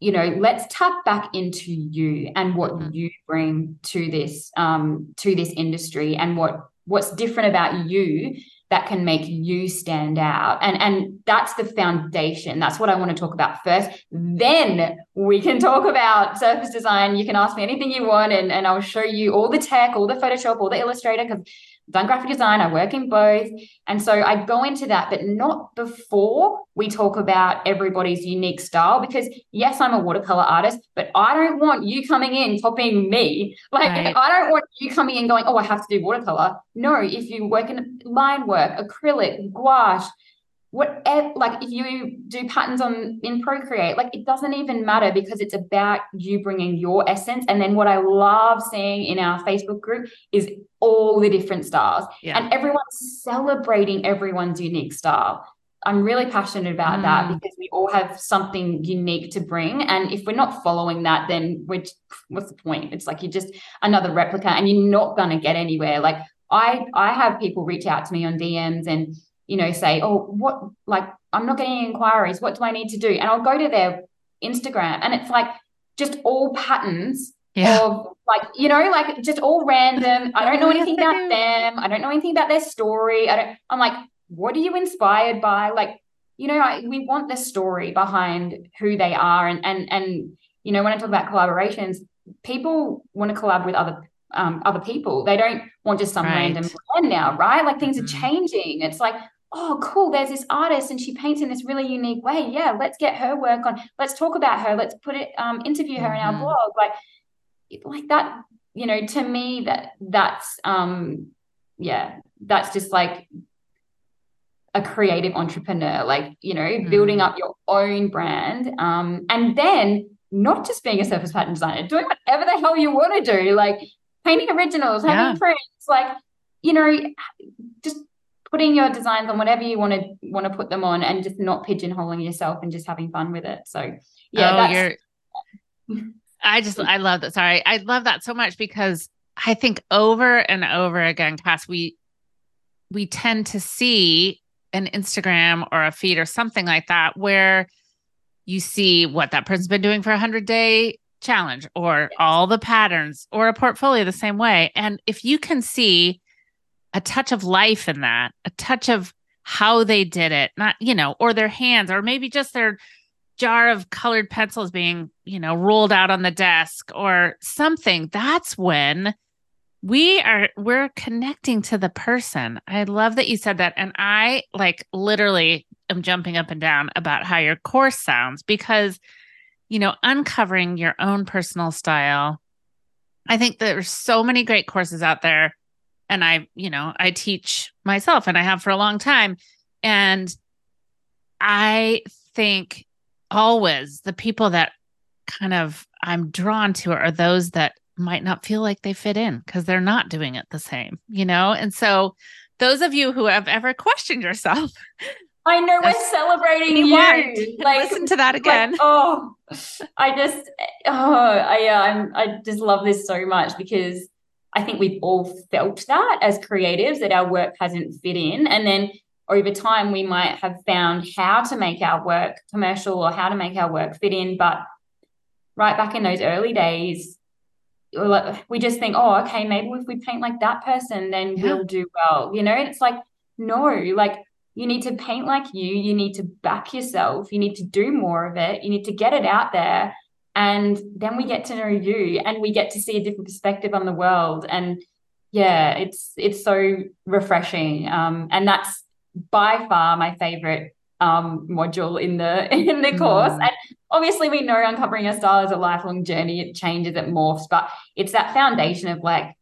you know let's tap back into you and what mm-hmm. you bring to this um to this industry and what what's different about you that can make you stand out. And and that's the foundation. That's what i want to talk about first. Then we can talk about surface design. You can ask me anything you want and, and i'll show you all the tech all the photoshop all the illustrator because done graphic design, I work in both. And so I go into that, but not before we talk about everybody's unique style. Because yes, I'm a watercolor artist, but I don't want you coming in copying me. Like, right. I don't want you coming in going, oh, I have to do watercolor. No, if you work in line work, acrylic, gouache, what like if you do patterns on in procreate like it doesn't even matter because it's about you bringing your essence. And then what i love seeing in our facebook group is all the different styles. Yeah. and everyone's celebrating everyone's unique style. I'm really passionate about mm. that because we all have something unique to bring. And if we're not following that then what's the point? It's like you're just another replica and you're not going to get anywhere. Like i i have people reach out to me on dms and you know, say, oh, what, like, I'm not getting inquiries. What do I need to do? And I'll go to their Instagram and it's like just all patterns yeah. of like, you know, like just all random. I don't know anything about them. I don't know anything about their story. I don't, I'm like, what are you inspired by? Like, you know, I, we want the story behind who they are. And, and, and, you know, when I talk about collaborations, people want to collab with other um, other people. They don't want just some right. random brand now, right? Like things mm-hmm. are changing. It's like, oh, cool, there's this artist and she paints in this really unique way. Yeah, let's get her work on. Let's talk about her. Let's put it, um, interview her mm-hmm. in our mm-hmm. blog. Like like that, you know, to me that that's um yeah, that's just like a creative entrepreneur, like, you know, mm. building up your own brand. Um, and then not just being a surface pattern designer, doing whatever the hell you want to do, like painting originals, having yeah. prints, like, you know, just putting your designs on whatever you want to want to put them on and just not pigeonholing yourself and just having fun with it. So yeah, oh, you're I just I love that. Sorry. I love that so much because I think over and over again, Cass, we we tend to see an Instagram or a feed or something like that where you see what that person's been doing for a hundred day challenge or all the patterns or a portfolio the same way. And if you can see a touch of life in that, a touch of how they did it, not, you know, or their hands, or maybe just their jar of colored pencils being, you know, rolled out on the desk or something, that's when we are we're connecting to the person. I love that you said that and I like literally am jumping up and down about how your course sounds because you know, uncovering your own personal style. I think there's so many great courses out there and I, you know, I teach myself and I have for a long time and I think always the people that kind of I'm drawn to are those that might not feel like they fit in because they're not doing it the same, you know? And so, those of you who have ever questioned yourself, I know we're celebrating you. Like, listen to that again. Like, oh, I just, oh, I, yeah, I'm, I just love this so much because I think we've all felt that as creatives that our work hasn't fit in, and then over time we might have found how to make our work commercial or how to make our work fit in but right back in those early days we just think oh okay maybe if we paint like that person then yeah. we'll do well you know and it's like no like you need to paint like you you need to back yourself you need to do more of it you need to get it out there and then we get to know you and we get to see a different perspective on the world and yeah it's it's so refreshing um, and that's by far my favorite um, module in the in the course. Mm. And obviously, we know uncovering a style is a lifelong journey. It changes, it morphs, but it's that foundation of like,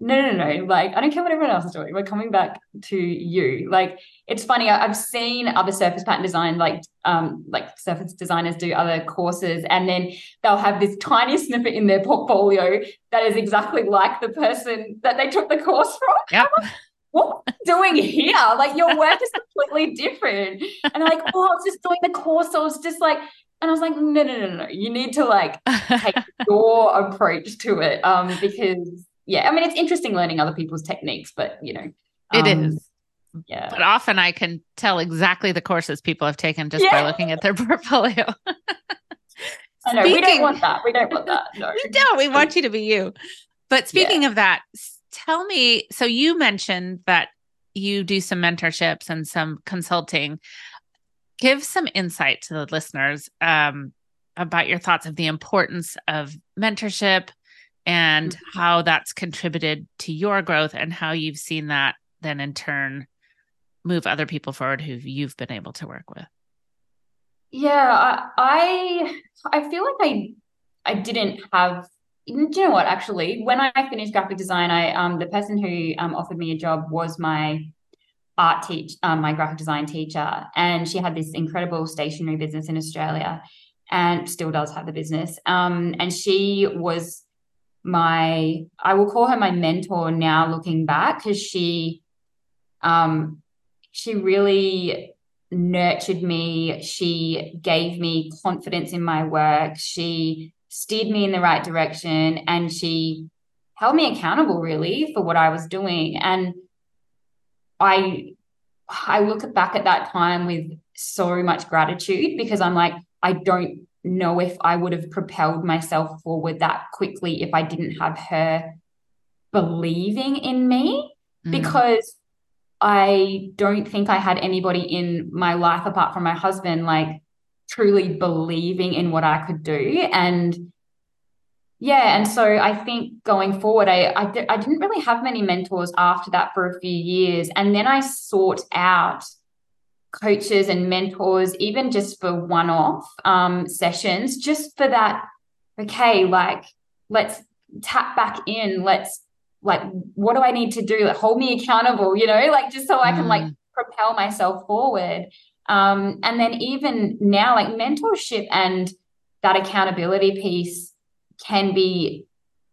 no, no, no, like I don't care what everyone else is doing. We're coming back to you. Like it's funny. I've seen other surface pattern design, like um, like surface designers do other courses, and then they'll have this tiny snippet in their portfolio that is exactly like the person that they took the course from. Yep what doing here? Like your work is completely different. And they're like, oh, I was just doing the course. So I was just like, and I was like, no, no, no, no. You need to like take your approach to it. Um, because yeah, I mean it's interesting learning other people's techniques, but you know, it um, is. Yeah. But often I can tell exactly the courses people have taken just yeah. by looking at their portfolio. I know, we don't want that. We don't want that. No. we don't. We want you to be you. But speaking yeah. of that, tell me so you mentioned that you do some mentorships and some consulting give some insight to the listeners um, about your thoughts of the importance of mentorship and mm-hmm. how that's contributed to your growth and how you've seen that then in turn move other people forward who you've been able to work with yeah i i feel like i i didn't have do you know what? Actually, when I finished graphic design, I um the person who um offered me a job was my art teach um, my graphic design teacher, and she had this incredible stationery business in Australia, and still does have the business. Um, and she was my I will call her my mentor now, looking back, because she um she really nurtured me. She gave me confidence in my work. She steered me in the right direction and she held me accountable really for what I was doing. And I I look back at that time with so much gratitude because I'm like, I don't know if I would have propelled myself forward that quickly if I didn't have her believing in me mm. because I don't think I had anybody in my life apart from my husband like truly believing in what I could do. And yeah, and so I think going forward, I I, I didn't really have many mentors after that for a few years, and then I sought out coaches and mentors, even just for one-off um, sessions, just for that. Okay, like let's tap back in. Let's like, what do I need to do? Like, hold me accountable, you know, like just so I can like mm. propel myself forward. Um, and then even now, like mentorship and that accountability piece can be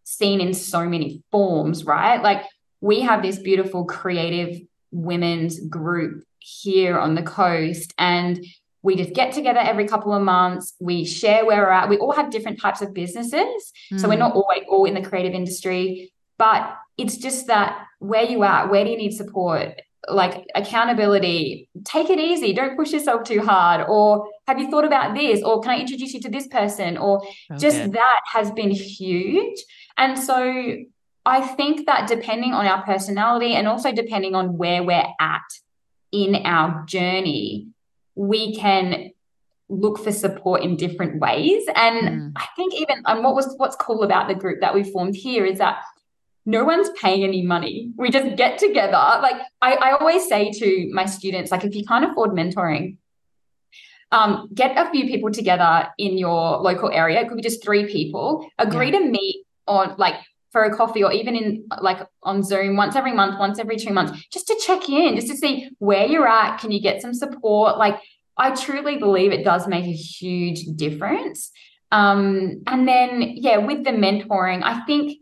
seen in so many forms, right? Like we have this beautiful creative women's group here on the coast and we just get together every couple of months. We share where we're at. We all have different types of businesses mm. so we're hmm. not always all in the creative industry but it's just that where you at where do you need support? Like accountability take it easy. Don't push yourself too hard. Or have you thought about this? Or can i introduce you to this person? Or okay. just that has been huge. And so i think that depending on our personality and also depending on where we're at in our journey we can look for support in different ways and mm. i think even and what was what's cool about the group that we formed here is that no one's paying any money. We just get together. Like I, I always say to my students, like if you can't afford mentoring, um, get a few people together in your local area. It could be just three people. Agree yeah. to meet on like for a coffee or even in like on Zoom once every month, once every two months, just to check in, just to see where you're at. Can you get some support? Like I truly believe it does make a huge difference. Um, and then yeah, with the mentoring, I think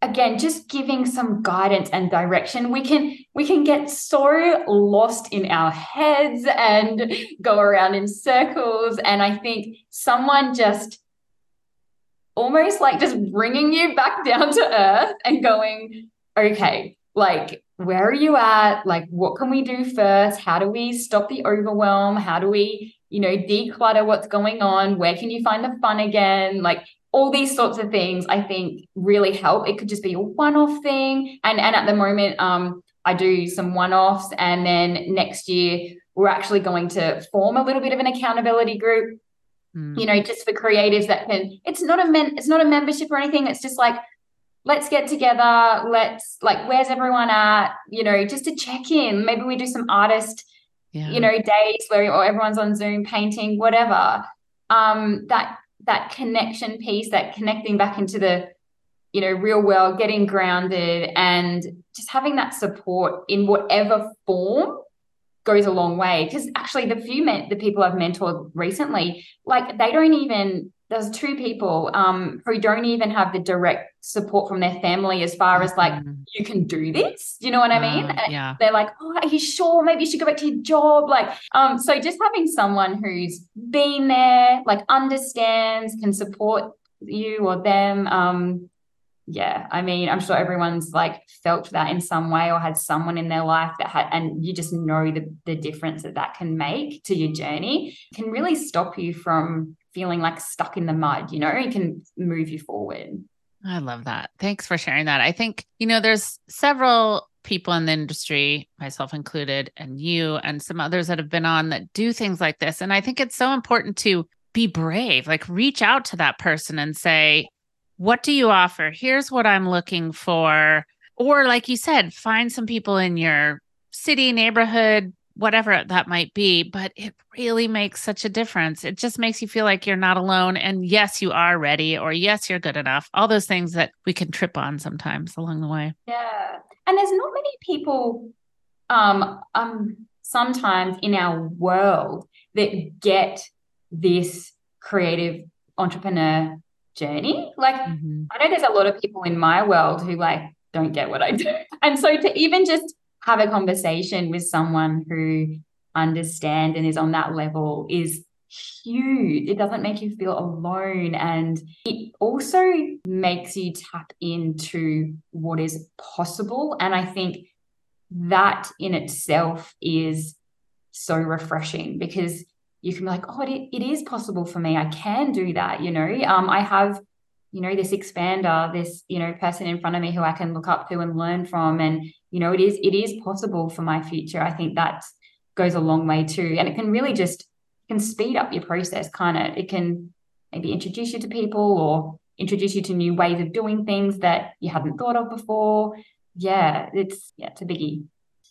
again just giving some guidance and direction we can we can get so lost in our heads and go around in circles and i think someone just almost like just bringing you back down to earth and going okay like where are you at like what can we do first how do we stop the overwhelm how do we you know declutter what's going on where can you find the fun again like all these sorts of things I think really help. It could just be a one-off thing. And and at the moment, um, I do some one-offs and then next year we're actually going to form a little bit of an accountability group. Mm. You know, just for creatives that can it's not a men it's not a membership or anything. It's just like let's get together, let's like where's everyone at, you know, just to check in. Maybe we do some artist, yeah. you know, days where or everyone's on Zoom painting, whatever. Um, that that connection piece, that connecting back into the you know real world, getting grounded, and just having that support in whatever form goes a long way. Because actually, the few men, the people I've mentored recently, like they don't even there's two people um, who don't even have the direct support from their family as far as like mm. you can do this. You know what i mean? Yeah. they're like oh are you sure? Maybe you should go back to your job. Like um so just having someone who's been there like understands can support you or them um yeah i mean i'm sure everyone's like felt that in some way or had someone in their life that had and you just know the, the difference that that can make to your journey it can really stop you from feeling like stuck in the mud, you know, it can move you forward. I love that. Thanks for sharing that. I think, you know, there's several people in the industry, myself included, and you and some others that have been on that do things like this. And I think it's so important to be brave, like reach out to that person and say, What do you offer? Here's what I'm looking for. Or, like you said, find some people in your city, neighborhood, whatever that might be, but it really makes such a difference. It just makes you feel like you're not alone. And yes, you are ready, or yes, you're good enough. All those things that we can trip on sometimes along the way. Yeah. And there's not many people um um sometimes in our world that get this creative entrepreneur journey. Like mm-hmm. I know there's a lot of people in my world who like don't get what I do. And so to even just have a conversation with someone who understands and is on that level is huge. It doesn't make you feel alone. And it also makes you tap into what is possible. And I think that in itself is so refreshing because you can be like, oh, it, it is possible for me. I can do that. You know, um, I have, you know, this expander, this, you know, person in front of me who I can look up to and learn from. And you know it is it is possible for my future i think that goes a long way too and it can really just can speed up your process kind of it can maybe introduce you to people or introduce you to new ways of doing things that you hadn't thought of before yeah it's yeah it's a biggie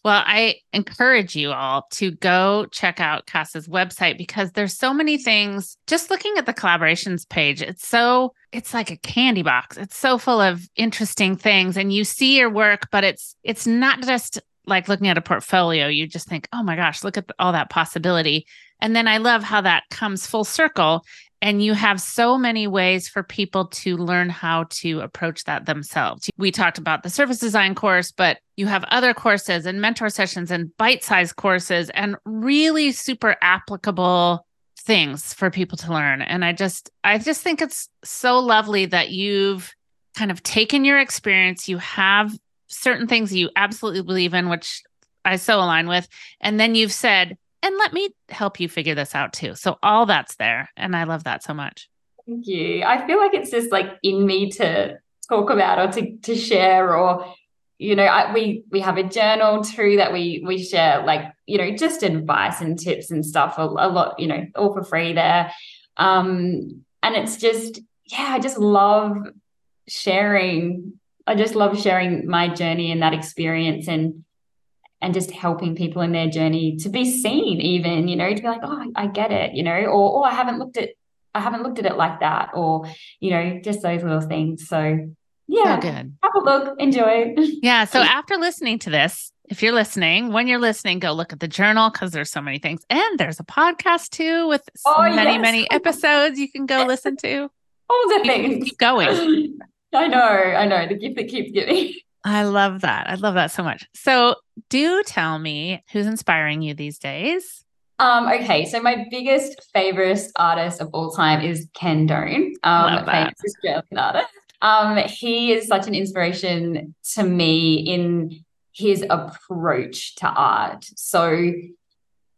Well, I encourage you all to go check out Cass's website because there's so many things. Just looking at the collaborations page, it's so it's like a candy box. It's so full of interesting things and you see your work, but it's it's not just like looking at a portfolio. You just think, "Oh my gosh, look at all that possibility." And then I love how that comes full circle and you have so many ways for people to learn how to approach that themselves. We talked about the surface design course, but you have other courses and mentor sessions and bite sized courses and really super applicable things for people to learn. And I just, I just think it's so lovely that you've kind of taken your experience, you have certain things you absolutely believe in, which I so align with. And then you've said, and let me help you figure this out too. So all that's there. And I love that so much. Thank you. I feel like it's just like in me to talk about or to, to share or you know I, we we have a journal too that we we share like you know just advice and tips and stuff a, a lot you know all for free there um and it's just yeah i just love sharing i just love sharing my journey and that experience and and just helping people in their journey to be seen even you know to be like oh i get it you know or oh i haven't looked at i haven't looked at it like that or you know just those little things. So yeah so good. have a look enjoy. Yeah so after listening to this if you're listening when you're listening go look at the journal because there's so many things and there's a podcast too with so oh, many yes. many episodes you can go listen to. All the things. keep going. I know i know the gift that keeps giving I love that. I love that so much. So, do tell me who's inspiring you these days. Um, okay, so my biggest favorite artist of all time is Ken Done, um, famous Australian artist. Um, he is such an inspiration to me in his approach to art. So,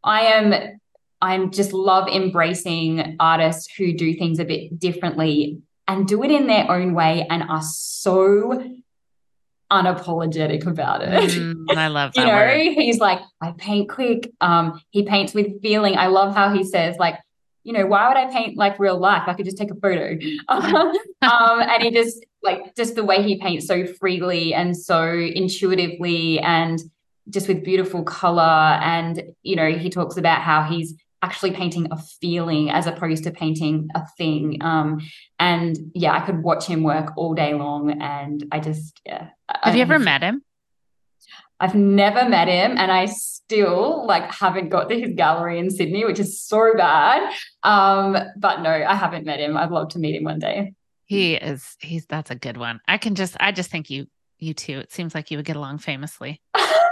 I am I am just love embracing artists who do things a bit differently and do it in their own way and are so unapologetic about it. Mm, I love that. you know, word. he's like, I paint quick. Um, he paints with feeling. I love how he says, like, you know, why would I paint like real life? I could just take a photo. um, and he just like just the way he paints so freely and so intuitively and just with beautiful color. And, you know, he talks about how he's actually painting a feeling as opposed to painting a thing. Um, and yeah, I could watch him work all day long. And I just, yeah. Have I, you ever met him? I've never met him, and I still like haven't got to his gallery in Sydney, which is so bad. Um, but no, I haven't met him. I'd love to meet him one day. He is. He's that's a good one. I can just. I just think you. You two. It seems like you would get along famously.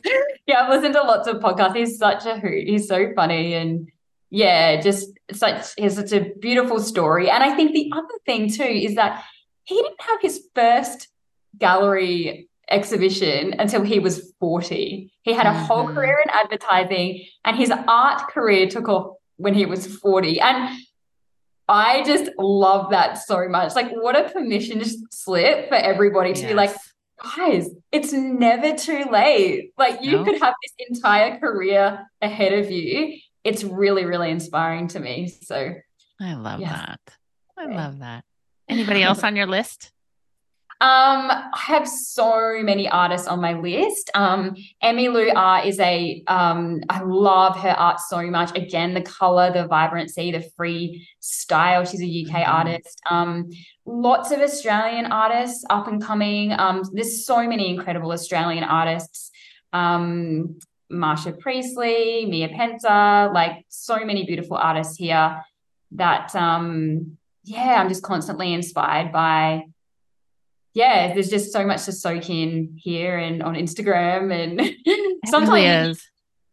yeah, I've listened to lots of podcasts. He's such a hoot. He's so funny and yeah, just such he has such a beautiful story. And I think the other thing too is that he didn't have his first gallery exhibition until he was 40. He had a mm-hmm. whole career in advertising and his art career took off when he was 40. And I just love that so much. Like, what a permission slip for everybody to yes. be like, guys, it's never too late. Like you no. could have this entire career ahead of you. It's really, really inspiring to me. So I love that. I love that. Anybody else on your list? Um, I have so many artists on my list. Um, Emmylou Art is a um, I love her art so much. Again, the color, the vibrancy, the free style. She's a UK mm-hmm. artist. Um, lots of Australian artists up and coming. Um, there's so many incredible Australian artists. Um, Marsha Priestley, Mia Pencer, like so many beautiful artists here that um yeah, I'm just constantly inspired by yeah, there's just so much to soak in here and on Instagram and sometimes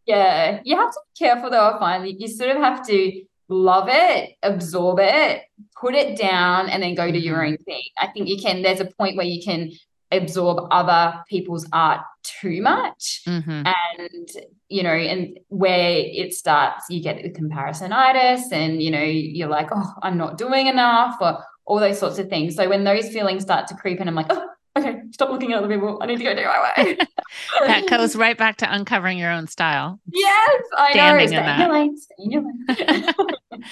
yeah, you have to be careful though. I find you sort of have to love it, absorb it, put it down, and then go to your mm-hmm. own thing. I think you can. There's a point where you can absorb other people's art too much mm-hmm. and you know and where it starts you get the comparisonitis and you know you're like oh i'm not doing enough or all those sorts of things. So when those feelings start to creep in, I'm like, oh, okay, stop looking at other people. I need to go do my way. that goes right back to uncovering your own style. Yes, I Standing know. In that. Lane, your lane.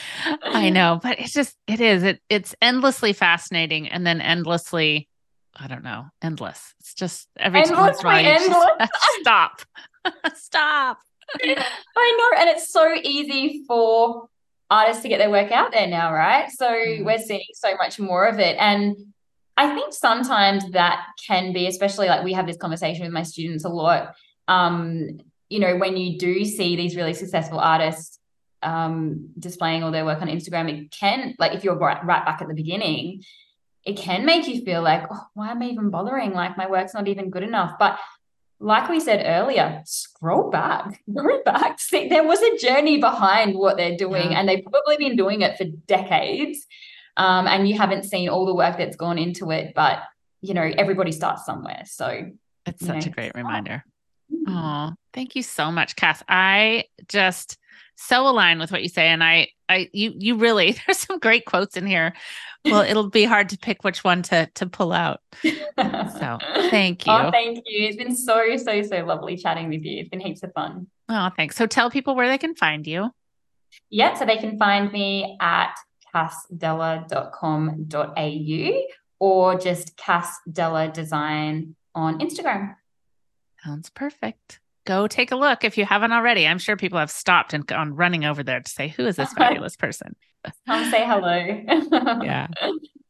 I know, but it's just it is. It it's endlessly fascinating and then endlessly I don't know, endless. It's just every endless, time it's endless. stop, stop. I know, and it's so easy for artists to get their work out there now, right? So mm. we're seeing so much more of it, and I think sometimes that can be, especially like we have this conversation with my students a lot. Um, you know, when you do see these really successful artists um, displaying all their work on Instagram, it can, like, if you're right, right back at the beginning, it can make you feel like, oh, why am I even bothering? Like, my work's not even good enough. But like we said earlier, scroll back, go back. See, there was a journey behind what they're doing, yeah. and they've probably been doing it for decades. Um, and you haven't seen all the work that's gone into it, but you know, everybody starts somewhere. So it's such know, a great reminder. Oh, thank you so much, Cass. I just so aligned with what you say. And I I you you really there's some great quotes in here. Well, it'll be hard to pick which one to to pull out. So thank oh, you. Oh, thank you. It's been so, so, so lovely chatting with you. It's been heaps of fun. Oh, thanks. So tell people where they can find you. Yeah, so they can find me at cassdeller.com.au or just Cass Deller Design on Instagram. Sounds perfect. Go take a look if you haven't already. I'm sure people have stopped and gone running over there to say, who is this fabulous person? Come say hello. yeah.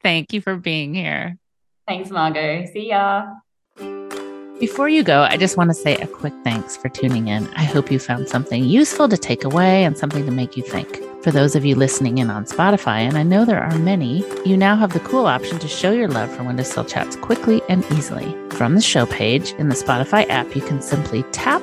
Thank you for being here. Thanks, Margo. See ya. Before you go, I just want to say a quick thanks for tuning in. I hope you found something useful to take away and something to make you think. For those of you listening in on Spotify, and I know there are many, you now have the cool option to show your love for Windowsill Chats quickly and easily. From the show page in the Spotify app, you can simply tap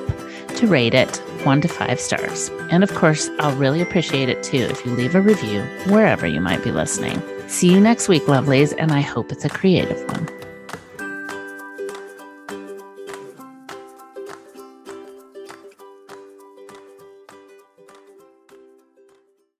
to rate it one to five stars. And of course, I'll really appreciate it too if you leave a review wherever you might be listening. See you next week, lovelies, and I hope it's a creative one.